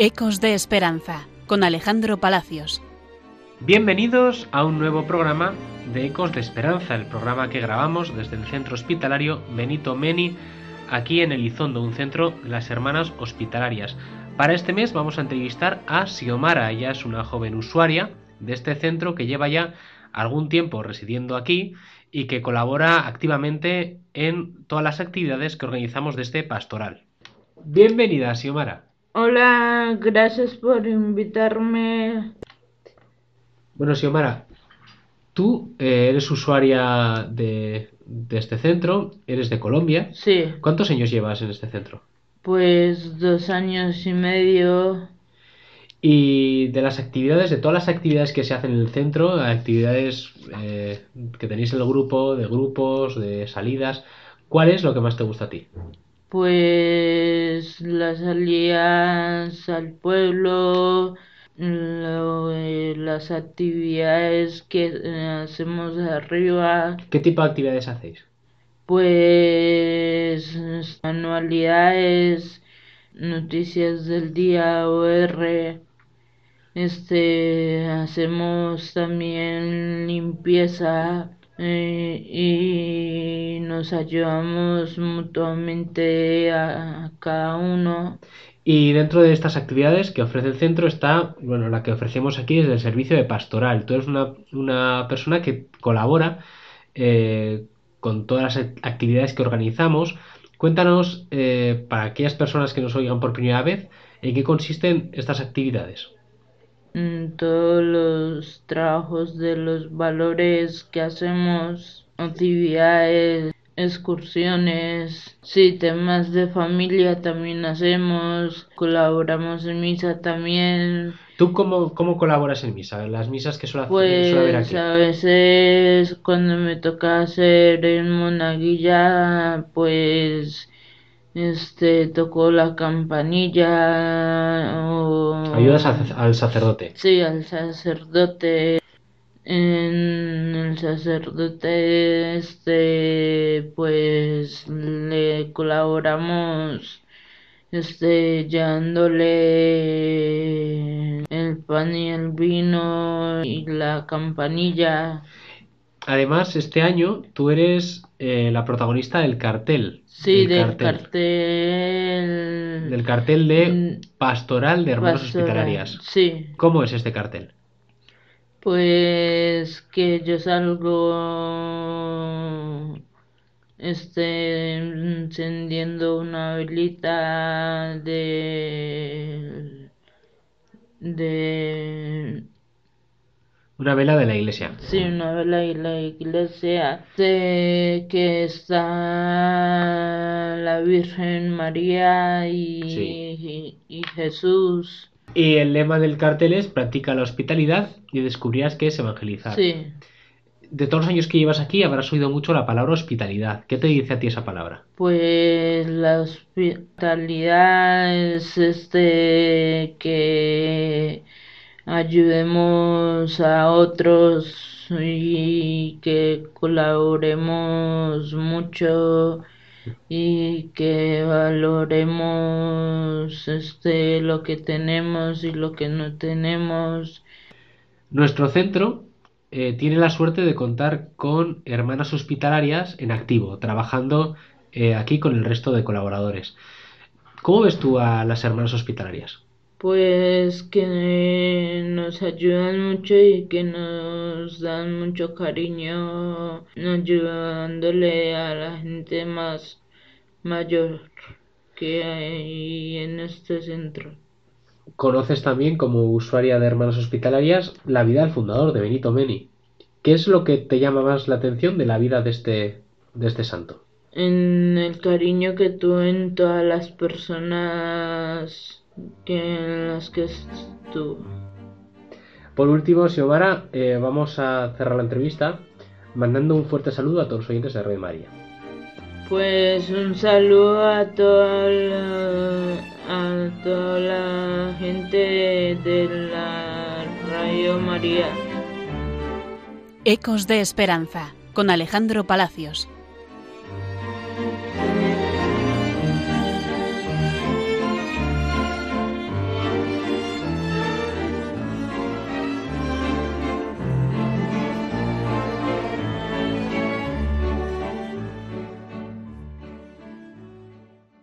Ecos de Esperanza con Alejandro Palacios. Bienvenidos a un nuevo programa de Ecos de Esperanza, el programa que grabamos desde el centro hospitalario Benito Meni, aquí en Elizondo, un centro de las hermanas hospitalarias. Para este mes vamos a entrevistar a Xiomara, ella es una joven usuaria de este centro que lleva ya algún tiempo residiendo aquí y que colabora activamente en todas las actividades que organizamos de este pastoral. Bienvenida, Xiomara. Hola, gracias por invitarme. Bueno, Xiomara, tú eh, eres usuaria de, de este centro, eres de Colombia. Sí, ¿Cuántos años llevas en este centro? pues dos años y medio. Y de las actividades, de todas las actividades que se hacen en el centro, actividades eh, que tenéis en el grupo, de grupos, de salidas, ¿cuál es lo que más te gusta a ti? Pues las salidas al pueblo, lo- eh, las actividades que eh, hacemos arriba, ¿Qué tipo de actividades hacéis? pues manualidades, noticias del día, OR. Este, hacemos también limpieza eh, y nos ayudamos mutuamente a, a cada uno. Y dentro de estas actividades que ofrece el centro está, bueno, la que ofrecemos aquí es el servicio de pastoral. Tú eres una, una persona que colabora eh, con todas las act- actividades que organizamos. Cuéntanos, eh, para aquellas personas que nos oigan por primera vez, en qué consisten estas actividades. Mm, Todos los trabajos de los valores que hacemos, actividades, excursiones, sí, temas de familia también hacemos, colaboramos en misa también. ¿Tú cómo, cómo colaboras en misa? Las misas que suele, hacer- suele haber Pues aquí. a veces cuando me toca hacer en monaguilla, pues este toco la campanilla o Ayudas al sacerdote. sí al sacerdote. En el sacerdote este pues le colaboramos este llevándole el pan y el vino y la campanilla. Además, este año tú eres eh, la protagonista del cartel. Sí, del del cartel. Del cartel de Mm, Pastoral de pastoral. Hospitalarias. Sí, ¿Cómo es este cartel? Pues que yo salgo este encendiendo una velita de de Una vela de la iglesia. Sí, una vela y la iglesia de que está la Virgen María y, Sí. y, y Jesús. Y el lema del cartel es practica la hospitalidad y descubrirás que es evangelizar. Sí, De todos los años que llevas aquí habrás oído mucho la palabra hospitalidad. ¿Qué te dice a ti esa palabra? pues la hospitalidad es este que ayudemos a otros y que colaboremos mucho y que valoremos este lo que tenemos y lo que no tenemos. Nuestro centro eh, tiene la suerte de contar con hermanas hospitalarias en activo, trabajando eh, aquí con el resto de colaboradores. ¿Cómo ves tú a las hermanas hospitalarias? Pues que nos ayudan mucho y que nos dan mucho cariño ayudándole a la gente más mayor que hay en este centro. Conoces también como usuaria de hermanas hospitalarias la vida del fundador de Benito Meni. ¿Qué es lo que te llama más la atención de la vida de este, de este santo? En el cariño que tuve en todas las personas que en las que estuvo. Por último, Xiomara, eh, vamos a cerrar la entrevista mandando un fuerte saludo a todos los oyentes de Radio María. Pues un saludo a toda la, gente de la Radio María. Ecos de Esperanza con Alejandro Palacios.